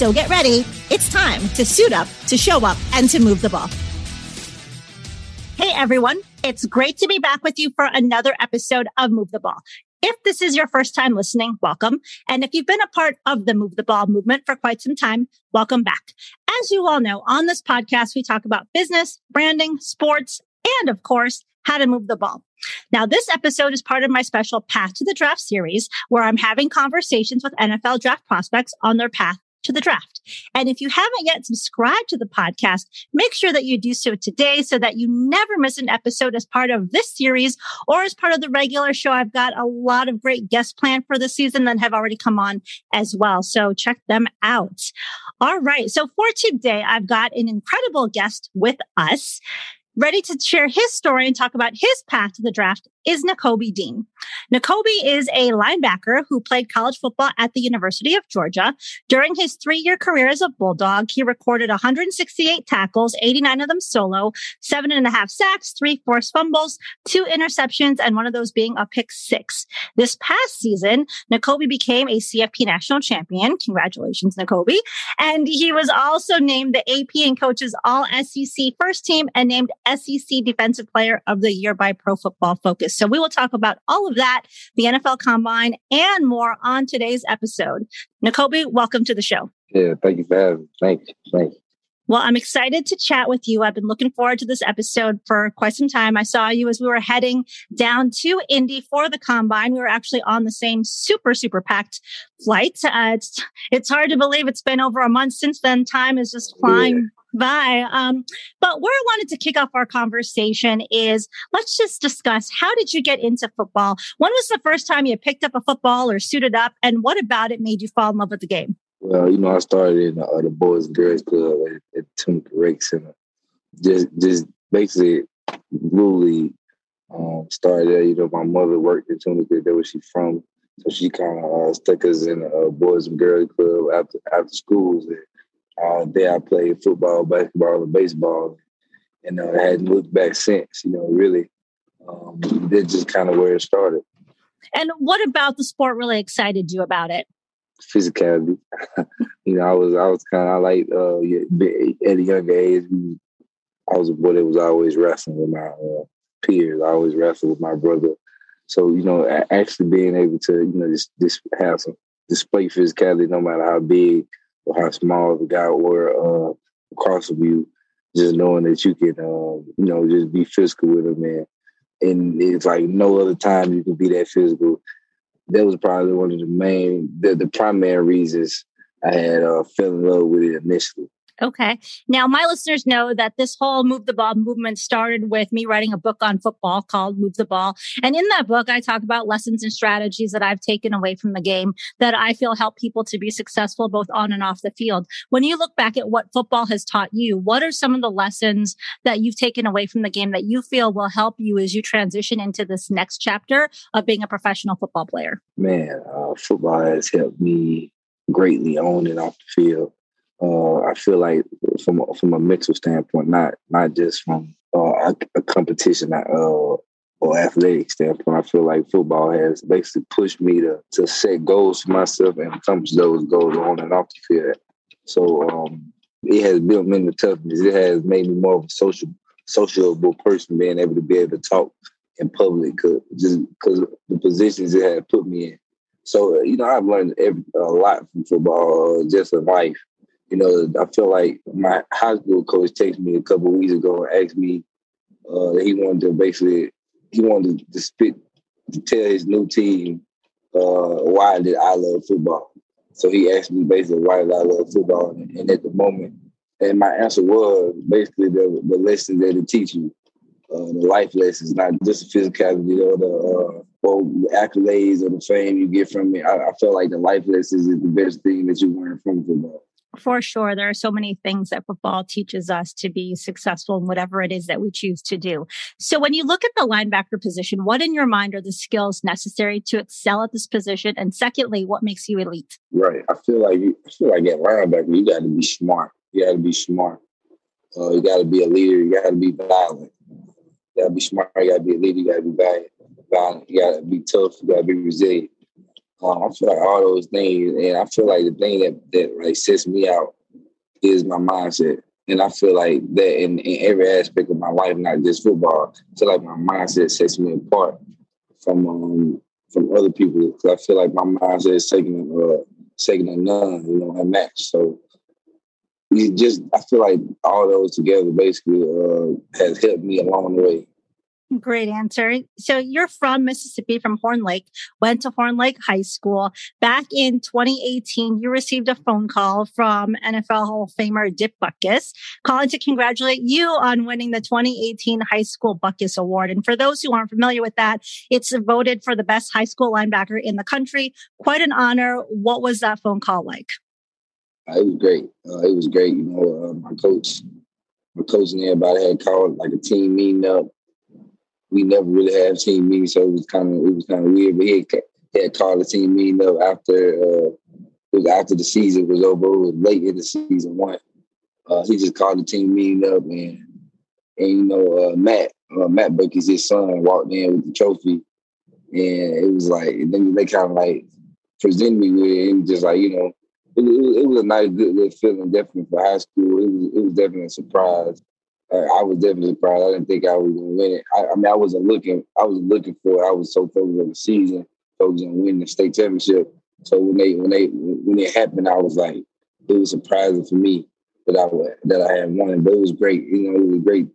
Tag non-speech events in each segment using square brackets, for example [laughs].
So get ready. It's time to suit up, to show up, and to move the ball. Hey, everyone. It's great to be back with you for another episode of Move the Ball. If this is your first time listening, welcome. And if you've been a part of the Move the Ball movement for quite some time, welcome back. As you all know, on this podcast, we talk about business, branding, sports, and of course, how to move the ball. Now, this episode is part of my special Path to the Draft series, where I'm having conversations with NFL draft prospects on their path to the draft. And if you haven't yet subscribed to the podcast, make sure that you do so today so that you never miss an episode as part of this series or as part of the regular show. I've got a lot of great guests planned for the season that have already come on as well. So check them out. All right. So for today, I've got an incredible guest with us ready to share his story and talk about his path to the draft is Nakobe Dean. Nakobe is a linebacker who played college football at the University of Georgia. During his three year career as a Bulldog, he recorded 168 tackles, 89 of them solo, seven and a half sacks, three forced fumbles, two interceptions, and one of those being a pick six. This past season, Nakobe became a CFP national champion. Congratulations, Nakobe. And he was also named the AP and coaches all SEC first team and named SEC defensive player of the year by Pro Football Focus. So we will talk about all of that, the NFL Combine, and more on today's episode. Nakobe, welcome to the show. Yeah, thank you for having me. Thank you. Well, I'm excited to chat with you. I've been looking forward to this episode for quite some time. I saw you as we were heading down to Indy for the combine. We were actually on the same super, super packed flight. Uh, it's, it's hard to believe it's been over a month since then. Time is just flying Bye. Um, but where I wanted to kick off our conversation is let's just discuss how did you get into football? When was the first time you picked up a football or suited up? And what about it made you fall in love with the game? Well, you know, I started in uh, the Boys and Girls Club at, at Tunica Rec Center. Just, just basically, really um, started there. You know, my mother worked in Tunica. There was she from. So she kind of uh, stuck us in the uh, Boys and Girls Club after after schools. And uh, day. I played football, basketball, and baseball, and uh, I hadn't looked back since. You know, really, um, that's just kind of where it started. And what about the sport really excited you about it? Physicality. [laughs] you know, I was I was kind of like uh, at a younger age. I was a boy that was always wrestling with my uh, peers. I always wrestled with my brother. So you know, actually being able to you know just, just have some display physicality, no matter how big or how small the guy were uh, across of you, just knowing that you can, uh, you know, just be physical with him, man. And it's like no other time you can be that physical. That was probably one of the main, the, the primary reasons I had uh, fell in love with it initially. Okay. Now, my listeners know that this whole Move the Ball movement started with me writing a book on football called Move the Ball. And in that book, I talk about lessons and strategies that I've taken away from the game that I feel help people to be successful both on and off the field. When you look back at what football has taught you, what are some of the lessons that you've taken away from the game that you feel will help you as you transition into this next chapter of being a professional football player? Man, uh, football has helped me greatly on and off the field. Uh, I feel like from from a mental standpoint, not not just from uh, a, a, competition uh, or athletic standpoint, I feel like football has basically pushed me to to set goals for myself and accomplish those goals on and off the field. So um, it has built mental toughness. It has made me more of a social sociable person, being able to be able to talk in public, cause, just because the positions it had put me in. So you know, I've learned every, a lot from football, uh, just in life you know, I feel like my high school coach texted me a couple weeks ago and asked me uh, that he wanted to basically he wanted to spit to tell his new team uh, why did I love football. So he asked me basically why did I love football, and, at the moment, and my answer was basically the the lessons that it teach you, uh, the life lessons, not just the physicality or the uh, or the accolades or the fame you get from it. I, I feel like the life lessons is the best thing that you learn from football. For sure. There are so many things that football teaches us to be successful in whatever it is that we choose to do. So when you look at the linebacker position, what in your mind are the skills necessary to excel at this position? And secondly, what makes you elite? Right. I feel like you I feel like at linebacker, you got to be smart. You got to be smart. Uh, you got to be a leader. You got to be violent. You got to be smart. You got to be a leader. You got to be violent. violent. You got to be tough. You got to be resilient. Um, I feel like all those things, and I feel like the thing that that like sets me out is my mindset. And I feel like that in, in every aspect of my life, not just football. I feel like my mindset sets me apart from um, from other people because I feel like my mindset is second uh, second to none, you know, a match. So we just I feel like all those together basically uh, has helped me along the way. Great answer. So you're from Mississippi, from Horn Lake, went to Horn Lake High School. Back in 2018, you received a phone call from NFL Hall of Famer Dick Butkus calling to congratulate you on winning the 2018 High School Butkus Award. And for those who aren't familiar with that, it's voted for the best high school linebacker in the country. Quite an honor. What was that phone call like? Uh, it was great. Uh, it was great. You know, uh, my coach, my coach and everybody had called like a team meeting up we never really had team meeting, so it was kind of it was kind of weird. But he had, he had called a team meeting up after uh, it was after the season was over. It was late in the season one. Uh, he just called the team meeting up, and and you know uh, Matt uh, Matt Butkus his son walked in with the trophy, and it was like then they kind of like presented me with it, and just like you know. It, it, it was a nice, good, good feeling, definitely for high school. It was, it was definitely a surprise I was definitely proud. I didn't think I was going to win it. I, I, mean, I wasn't looking. I was looking for. It. I was so focused on the season, focused on winning the state championship. So when they when they when it happened, I was like, it was surprising for me that I that I had won. it. But it was great. You know, it was great,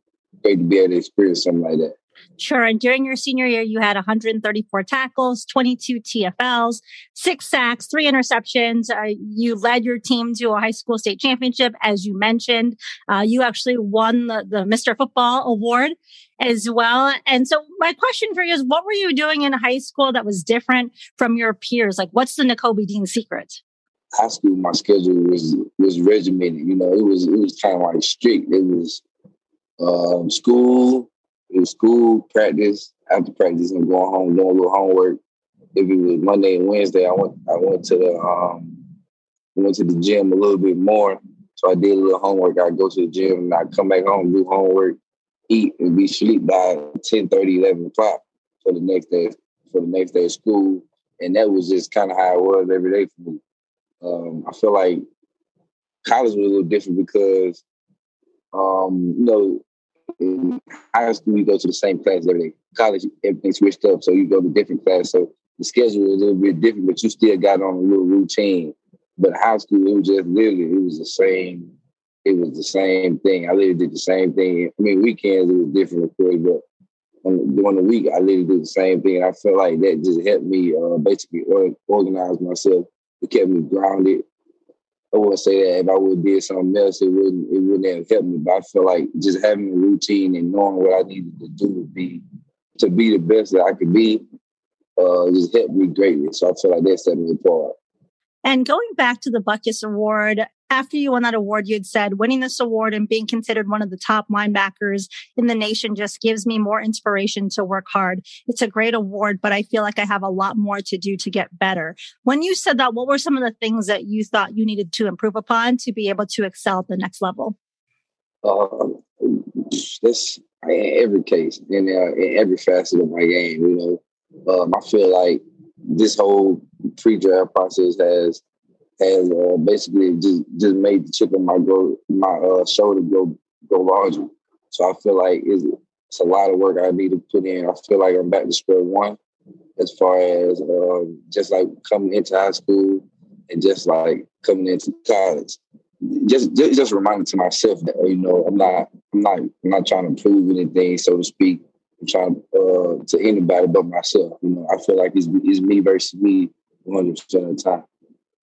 great to be able to experience something like that. Sure. And during your senior year, you had 134 tackles, 22 TFLs, six sacks, three interceptions. Uh, you led your team to a high school state championship, as you mentioned. Uh, you actually won the, the Mr. Football Award as well. And so my question for you is, what were you doing in high school that was different from your peers? Like, what's the Nakobe Dean secret? High school, my schedule was was regimented. You know, it was it was kind of like strict. It was um, school, school, practice, after practice, and going home, doing a little homework. If it was Monday and Wednesday, I went I went to the um went to the gym a little bit more. So I did a little homework. I go to the gym and I come back home, do homework, eat, and be sleep by 10, 30, 11 o'clock for the next day for the next day of school. And that was just kind of how it was every day for me. Um, I feel like college was a little different because um, you know, in high school, you go to the same class every day. College, everything switched up, so you go to different class. So the schedule was a little bit different, but you still got on a little routine. But high school, it was just literally, it was the same. It was the same thing. I literally did the same thing. I mean, weekends it was different, of course, but during the week, I literally did the same thing. And I felt like that just helped me uh, basically organize myself. It kept me grounded. I wouldn't say that if I would have did something else, it wouldn't it wouldn't have helped me. But I feel like just having a routine and knowing what I needed to do to be to be the best that I could be, uh, just helped me greatly. So I feel like that set me apart. And going back to the Butkus Award, after you won that award, you had said winning this award and being considered one of the top linebackers in the nation just gives me more inspiration to work hard. It's a great award, but I feel like I have a lot more to do to get better. When you said that, what were some of the things that you thought you needed to improve upon to be able to excel at the next level? Um, this in every case, in, uh, in every facet of my game, you know, um, I feel like this whole pre-draft process has has uh, basically just just made the chip on my go my uh, shoulder go go larger. So I feel like it's, it's, a lot of work I need to put in. I feel like I'm back to square one as far as um, just like coming into high school and just like coming into college. Just, just just reminding to myself that you know I'm not I'm not I'm not trying to prove anything so to speak. I'm trying uh, to anybody but myself. You know I feel like it's it's me versus me 100 percent of the time.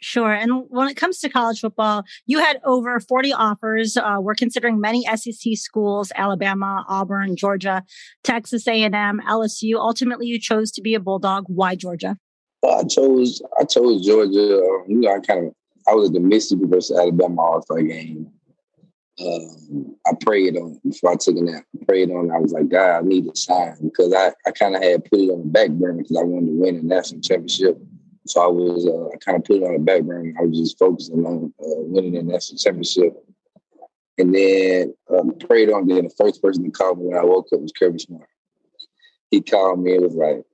Sure. And when it comes to college football, you had over 40 offers. Uh, we're considering many SEC schools, Alabama, Auburn, Georgia, Texas A&M, LSU. Ultimately, you chose to be a Bulldog. Why Georgia? I chose I chose Georgia. Um, you know, I kind of I was at the Mississippi versus Alabama All Star game. Um, I prayed on before I took a nap. I prayed on. I was like, God, I need to sign because I, I kind of had put it on the back burner because I wanted to win a national championship. So I was uh, I kind of put it on the back burner. I was just focusing on uh, winning the national championship. And then um, prayed on. Then the first person to call me when I woke up was Kirby Smart. He called me. It was like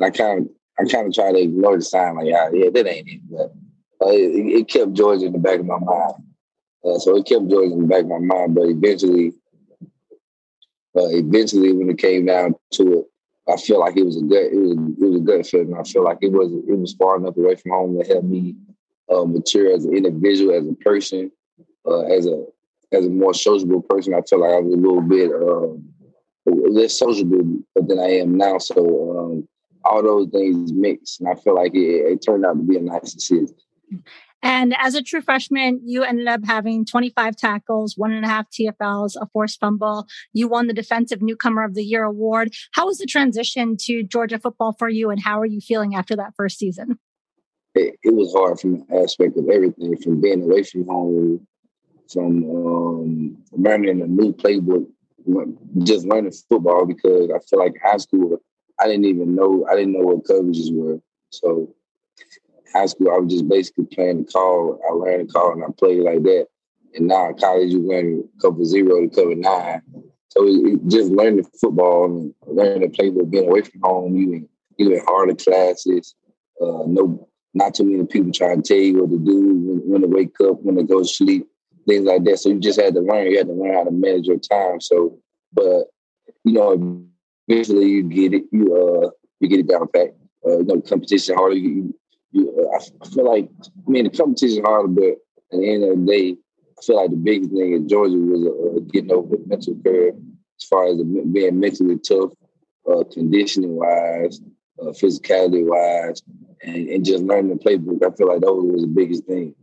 I kind of I kind of tried to ignore the sign, like, yeah, yeah, that ain't it. But uh, it, it, kept Georgia in the back of my mind. Uh, so it kept Georgia in the back of my mind. But eventually, uh, eventually, when it came down to it, I feel like it was a good, it was, it was a good fit, and I feel like it was, it was far enough away from home to help me uh, mature as an individual, as a person, uh, as a as a more sociable person. I feel like I was a little bit um, less sociable than I am now. So um, all those things mixed, and I feel like it, it turned out to be a nice decision. And as a true freshman, you ended up having 25 tackles, one and a half TFLs, a forced fumble. You won the Defensive Newcomer of the Year award. How was the transition to Georgia football for you, and how are you feeling after that first season? It, it was hard from the aspect of everything, from being away from home, from um, learning a new playbook, just learning football because I feel like high school I didn't even know I didn't know what coverages were. So high school, I was just basically playing the call. I learned the call and I played like that. And now in college, you learn cover zero to cover nine. So it, it just learning football and learning to play with being away from home, even even harder classes. Uh, no, not too many people trying to tell you what to do, when, when to wake up, when to go to sleep, things like that. So you just had to learn. You had to learn how to manage your time. So, but you know, eventually you get it. You uh you get it down pat. Uh, you know, competition harder. You, you I feel like I mean the competition is hard, but at the end of the day, I feel like the biggest thing in Georgia was uh, getting over the mental curve as far as being mentally tough, uh, conditioning wise, uh, physicality wise, and, and just learning the playbook. I feel like those was the biggest thing.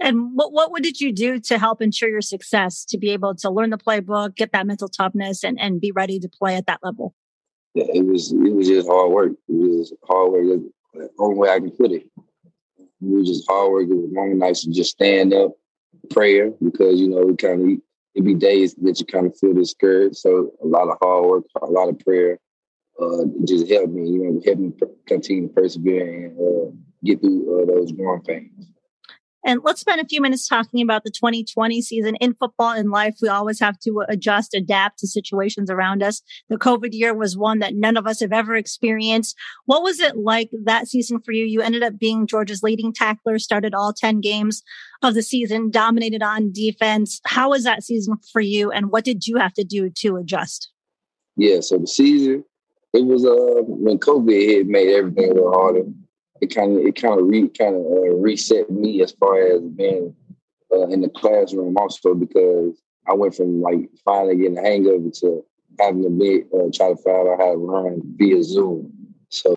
And what, what did you do to help ensure your success to be able to learn the playbook, get that mental toughness and, and be ready to play at that level? Yeah, it was it was just hard work. It was hard work. The only way I can put it. We just. It was long nights and just stand up, prayer, because you know, we kind of it be days that you kind of feel discouraged. So a lot of hard work, a lot of prayer, uh, just helped me, you know, help me continue to persevere and uh, get through uh, those growing pains. And let's spend a few minutes talking about the 2020 season in football and life. We always have to adjust, adapt to situations around us. The COVID year was one that none of us have ever experienced. What was it like that season for you? You ended up being Georgia's leading tackler, started all 10 games of the season, dominated on defense. How was that season for you? And what did you have to do to adjust? Yeah, so the season, it was uh when COVID hit, made everything a little harder it kind of it kind of re kind of uh, reset me as far as being uh, in the classroom also because I went from like finally getting the hang of it to having to be uh, try to find out how to learn via Zoom. So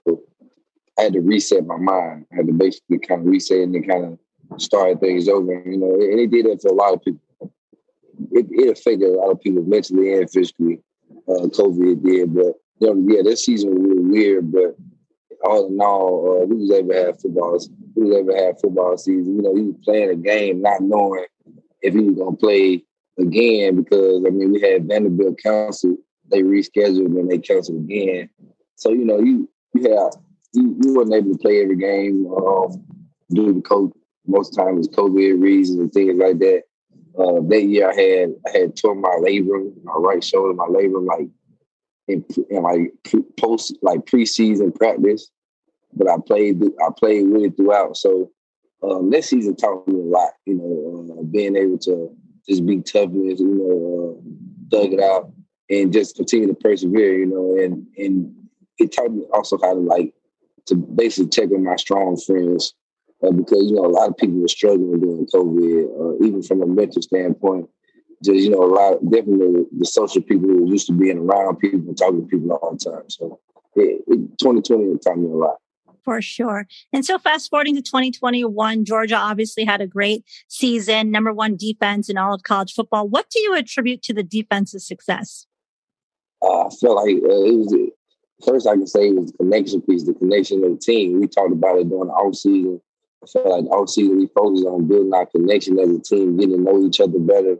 I had to reset my mind. I had to basically kind of reset and then kind of start things over. You know, and it did that for a lot of people. It, it affected a lot of people mentally and physically. Uh, COVID did, but you know, yeah, this season was really weird, but all in all, uh, we was able to have football. We was able to have football season. You know, he was playing a game, not knowing if he was gonna play again because I mean we had Vanderbilt canceled. They rescheduled and they canceled again. So you know you you have you, you wasn't able to play every game um, due to COVID. Most times COVID reasons and things like that. Uh, that year I had I had torn my labrum, my right shoulder, my labrum like in, in like post like preseason practice, but I played I played with it throughout. So um, this season taught me a lot. You know, uh, being able to just be toughness, you know, uh, it out, and just continue to persevere. You know, and and it taught me also how to like to basically check on my strong friends uh, because you know a lot of people were struggling during COVID, uh, even from a mental standpoint just you know a lot definitely the social people who used to being around people and talking to people all the time. So it, it, 2020 taught me a lot. For sure. And so fast forwarding to 2021, Georgia obviously had a great season, number one defense in all of college football. What do you attribute to the defense's success? Uh, I feel like uh, it was first I can say it was the connection piece, the connection of the team. We talked about it during the off season. I felt like all season we focused on building our connection as a team, getting to know each other better,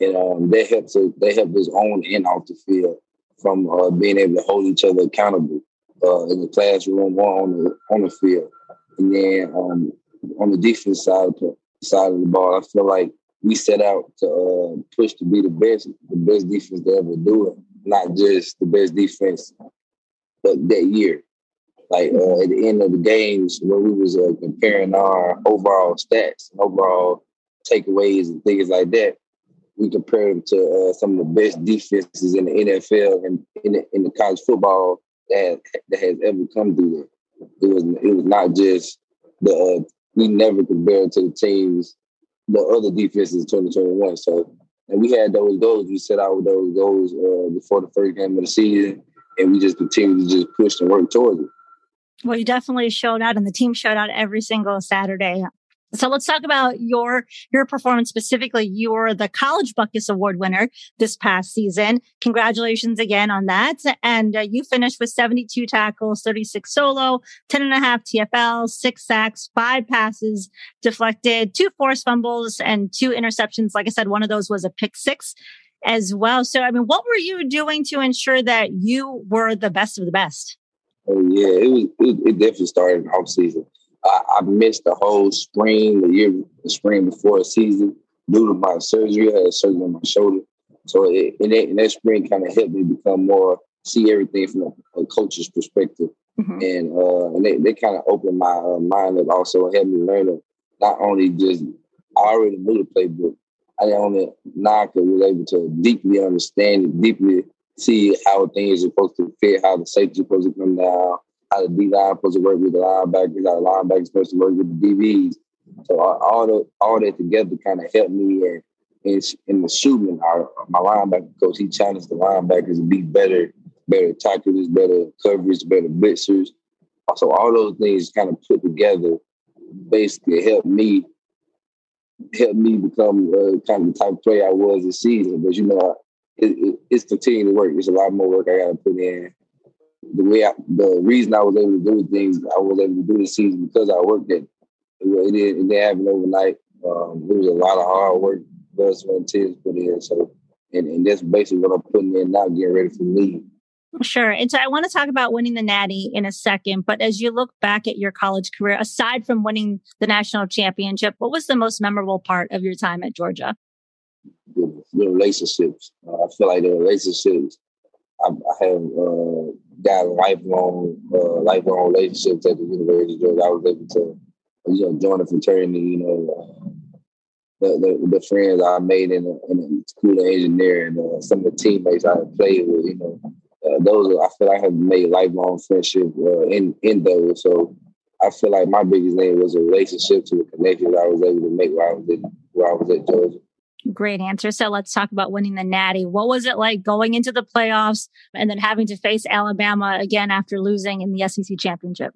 and um, that helps us. They help us on and off the field from uh, being able to hold each other accountable uh, in the classroom or on the on the field. And then um, on the defense side of the, side of the ball, I feel like we set out to uh, push to be the best, the best defense to ever do it, not just the best defense, but that year. Like uh, at the end of the games, when we was uh, comparing our overall stats overall takeaways and things like that, we compared them to uh, some of the best defenses in the NFL and in the, in the college football that that has ever come through there. It was it was not just the uh, we never compared to the teams the other defenses in 2021. So and we had those goals. We set out with those goals uh, before the first game of the season, and we just continued to just push and work towards it. Well, you definitely showed out, and the team showed out every single Saturday. So let's talk about your your performance specifically. You were the College Butkus Award winner this past season. Congratulations again on that. And uh, you finished with 72 tackles, 36 solo, 10 and a half TFL, six sacks, five passes deflected, two forced fumbles, and two interceptions. Like I said, one of those was a pick six as well. So, I mean, what were you doing to ensure that you were the best of the best? Oh yeah, it was. It, it definitely started off season. I, I, missed the whole spring, the year, the spring before the season due to my surgery. I had surgery on my shoulder, so it, in, that, that spring kind of helped me become more see everything from a, a coach's perspective, mm-hmm. and uh, and they, they kind of opened my uh, mind up. Also helped me learn to not only just I already knew the playbook. I only now could was able to deeply understand it, deeply see how things are supposed to fit, how the safety is supposed to come down, how the D line supposed to work with the linebackers, how the linebackers supposed to work with the DBs. So all the all that together kind of helped me in in, in the shooting. Our, my linebacker coach he challenged the linebackers to be better, better tacklers, better coverage, better blitzers. So all those things kind of put together basically helped me help me become uh, kind of the type of player I was this season. But you know, it, it, it's continuing to work. There's a lot more work I got to put in. The way I, the reason I was able to do things I was able to do this season because I worked at it. It, didn't, it didn't happen overnight. Um, it was a lot of hard work, sweat, and tears put in. So, and, and that's basically what I'm putting in now, getting ready for me. Sure. And so I want to talk about winning the Natty in a second. But as you look back at your college career, aside from winning the national championship, what was the most memorable part of your time at Georgia? the, the relationships. Uh, I feel like the relationships I, I have uh, got lifelong, uh, lifelong relationships at the University of Georgia. I was able to, you know, join the fraternity. You know, the, the, the friends I made in the, in the school of engineering, uh, some of the teammates I played with. You know, uh, those I feel like I have made lifelong friendship uh, in in those. So I feel like my biggest thing was a relationship to the connections I was able to make while I was in, while I was at Georgia. Great answer. So let's talk about winning the Natty. What was it like going into the playoffs and then having to face Alabama again after losing in the SEC championship?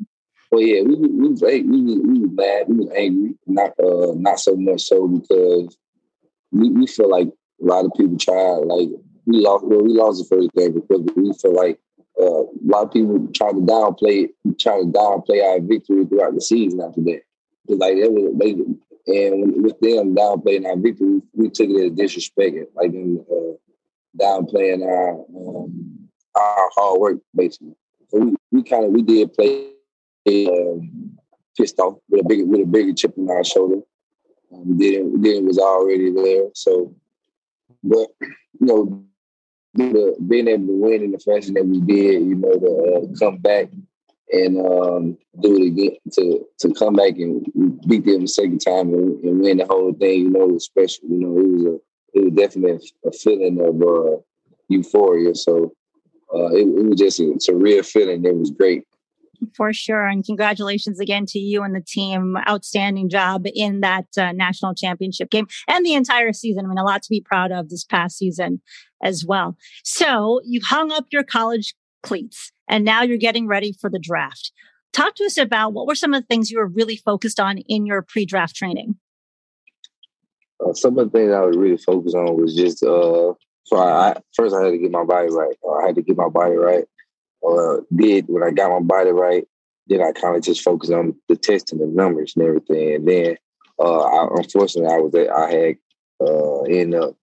Well, yeah, we, we, we was we, we was mad, we was angry, not uh, not so much so because we, we feel like a lot of people tried like we lost well, we lost the first game because we feel like uh, a lot of people tried to downplay trying to downplay our victory throughout the season after that. Like they, was, they and with them downplaying our victory, we took it as disrespect, like in uh, downplaying our um, our hard work, basically. So we, we kind of we did play um, pissed off with a bigger with a bigger chip on our shoulder. Um, then then was already there. So, but you know, the, being able to win in the fashion that we did, you know, to uh, come back and um, do it again to to come back and beat them the second time and, and, win the whole thing. You know, it was special. You know, it was a it was definitely a, feeling of uh, euphoria. So uh, it, it, was just a, it's a real feeling. It was great. For sure. And congratulations again to you and the team. Outstanding job in that uh, national championship game and the entire season. I mean, a lot to be proud of this past season as well. So you've hung up your college cleats and now you're getting ready for the draft. Talk to us about what were some of the things you were really focused on in your pre-draft training. Uh, some of the things I was really focused on was just uh, so I, first I had to get my body right. Uh, I had to get my body right. Uh, did when I got my body right, then I kind of just focused on the testing the numbers and everything. And then, uh, I, unfortunately, I was I had uh, ended up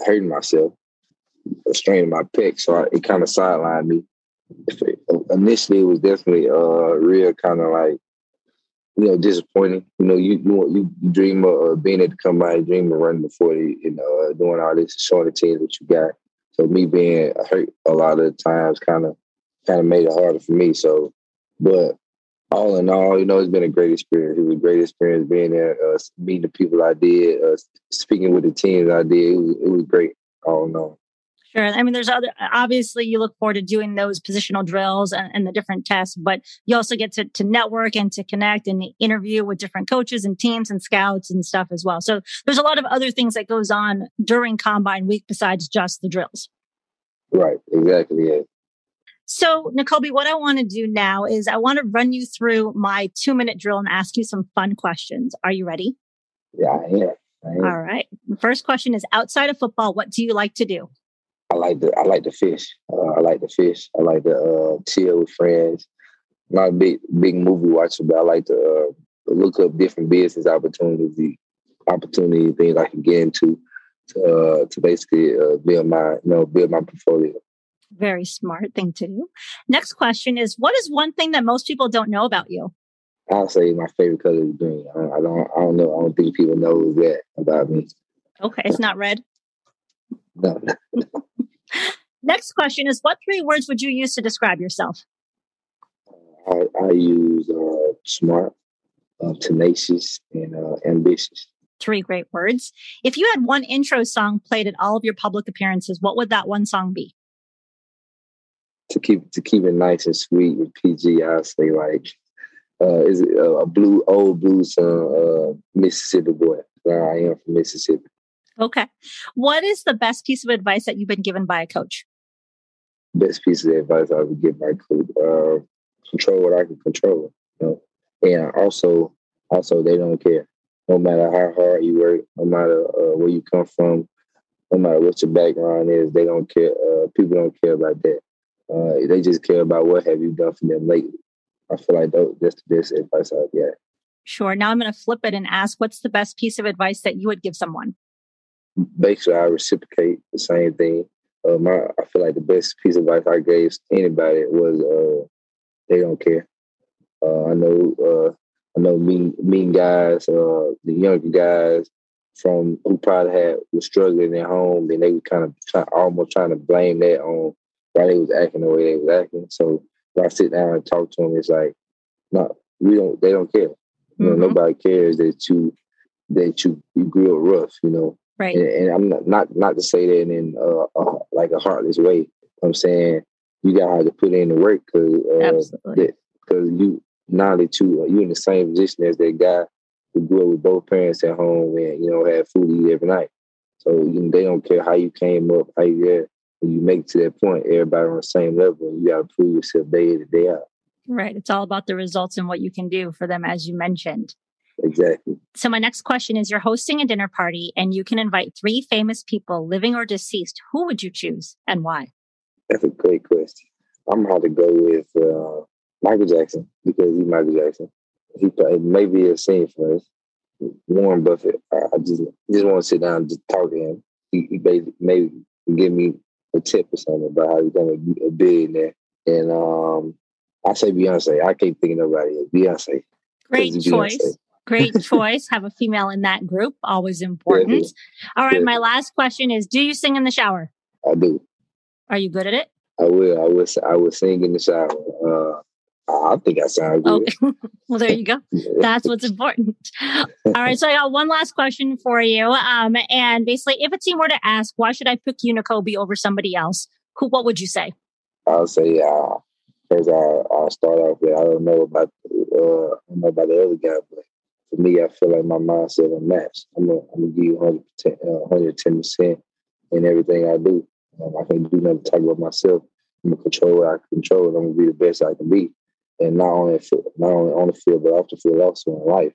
hurting myself, straining my pec, so I, it kind of sidelined me. Initially, it was definitely uh, real kind of like you know disappointing. You know, you you you dream of being able to come by, dream of running before you know uh, doing all this, showing the team what you got. So me being hurt a lot of the times kind of kind of made it harder for me. So, but all in all, you know, it's been a great experience. It was a great experience being there, uh, meeting the people I did, uh, speaking with the teams I did. It was, it was great. All in all. Sure. I mean, there's other, obviously you look forward to doing those positional drills and, and, the different tests, but you also get to, to network and to connect and interview with different coaches and teams and scouts and stuff as well. So there's a lot of other things that goes on during combine week besides just the drills. Right. Exactly. Yeah. So, Nakobe, what I want to do now is I want to run you through my two minute drill and ask you some fun questions. Are you ready? Yeah, I am. I am. All right. First question is outside of football, what do you like to do? I like the I like to fish. Uh, I like to fish. I like to uh, chill with friends. I'm not a big big movie watcher, but I like to uh, look up different business opportunities, opportunity things I can get into to uh, to basically uh, build my you know build my portfolio. Very smart thing to do. Next question is: What is one thing that most people don't know about you? I'll say my favorite color is green. I don't, I don't, I don't know. I don't think people know that about me. Okay, it's not red. [laughs] No. Next question is what three words would you use to describe yourself? I, I use uh, smart, uh, tenacious, and uh, ambitious. Three great words. If you had one intro song played at all of your public appearances, what would that one song be? To keep to keep it nice and sweet with PG, I say like uh, is it a blue old blues song, uh, Mississippi boy. Where I am from Mississippi. Okay. What is the best piece of advice that you've been given by a coach? Best piece of advice I would give my coach: uh, control what I can control. You know, and also, also they don't care. No matter how hard you work, no matter uh, where you come from, no matter what your background is, they don't care. Uh, people don't care about that. Uh, they just care about what have you done for them lately. I feel like that's the best advice I've got. Sure. Now I'm going to flip it and ask, what's the best piece of advice that you would give someone? basically I reciprocate the same thing. Uh, my I feel like the best piece of advice I gave anybody was uh, they don't care. Uh, I know uh, I know mean mean guys, uh, the younger guys from who probably had was struggling at home, and they were kind of try, almost trying to blame that on why they was acting the way they was acting. So when I sit down and talk to them, it's like, no, we don't. They don't care. You know, mm-hmm. nobody cares that you that you, you grew up rough. You know, Right. And, and I'm not, not not to say that in uh, uh, like a heartless way. I'm saying you got to put in the work because because uh, you now that you you in the same position as that guy who grew up with both parents at home and you know had food to eat every night. So you know, they don't care how you came up, how you get when you make it to that point. Everybody on the same level, and you got to prove yourself day in and day out. Right. It's all about the results and what you can do for them, as you mentioned. Exactly. So my next question is you're hosting a dinner party and you can invite three famous people, living or deceased. Who would you choose and why? That's a great question. I'm going to go with uh, Michael Jackson because he's Michael Jackson. He maybe a scene for us. Warren Buffett. I just just want to sit down and just talk to him. He, he maybe, maybe give me a tip or something about how he's going to be a billionaire. And um, I say Beyonce. I can't think of nobody else. Beyonce. Great choice. Beyonce. Great [laughs] choice. Have a female in that group. Always important. All right. My last question is Do you sing in the shower? I do. Are you good at it? I will. I will. I will sing in the shower. Uh, I think I sound good. Okay. [laughs] well, there you go. [laughs] That's what's important. All right. So I got one last question for you. Um, and basically, if a team were to ask, why should I pick you, Nakobe, over somebody else? Who? What would you say? I'll say, uh, first I, I'll start off with I don't know about uh, I don't know about the other guy, but for me, I feel like my mindset. I'm gonna, I'm gonna give you 110 percent in everything I do. Um, I can't do nothing to talk about myself. I'm gonna control what I control, and I'm gonna be the best I can be. And not only not only on the field, but off the field, also in life.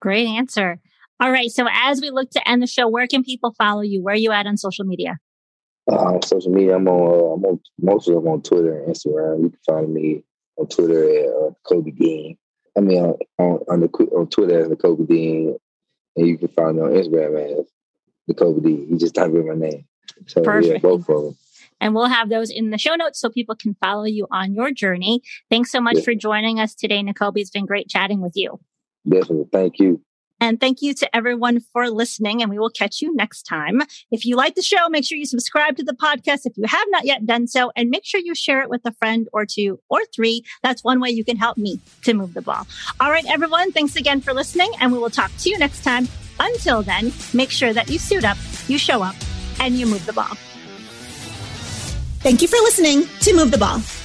Great answer. All right. So as we look to end the show, where can people follow you? Where are you at on social media? Uh, social media, I'm on. Uh, I'm on most of them on Twitter and Instagram. You can find me on Twitter at uh, Kobe Dean. I mean, on, on, on, the, on Twitter as Nakobe Dean, and you can find me on Instagram as Nakobe Dean. You just type in my name. So Perfect. yeah, both of them. And we'll have those in the show notes so people can follow you on your journey. Thanks so much yeah. for joining us today, Nakobe. It's been great chatting with you. Definitely. Thank you. And thank you to everyone for listening. And we will catch you next time. If you like the show, make sure you subscribe to the podcast if you have not yet done so. And make sure you share it with a friend or two or three. That's one way you can help me to move the ball. All right, everyone. Thanks again for listening. And we will talk to you next time. Until then, make sure that you suit up, you show up, and you move the ball. Thank you for listening to Move the Ball.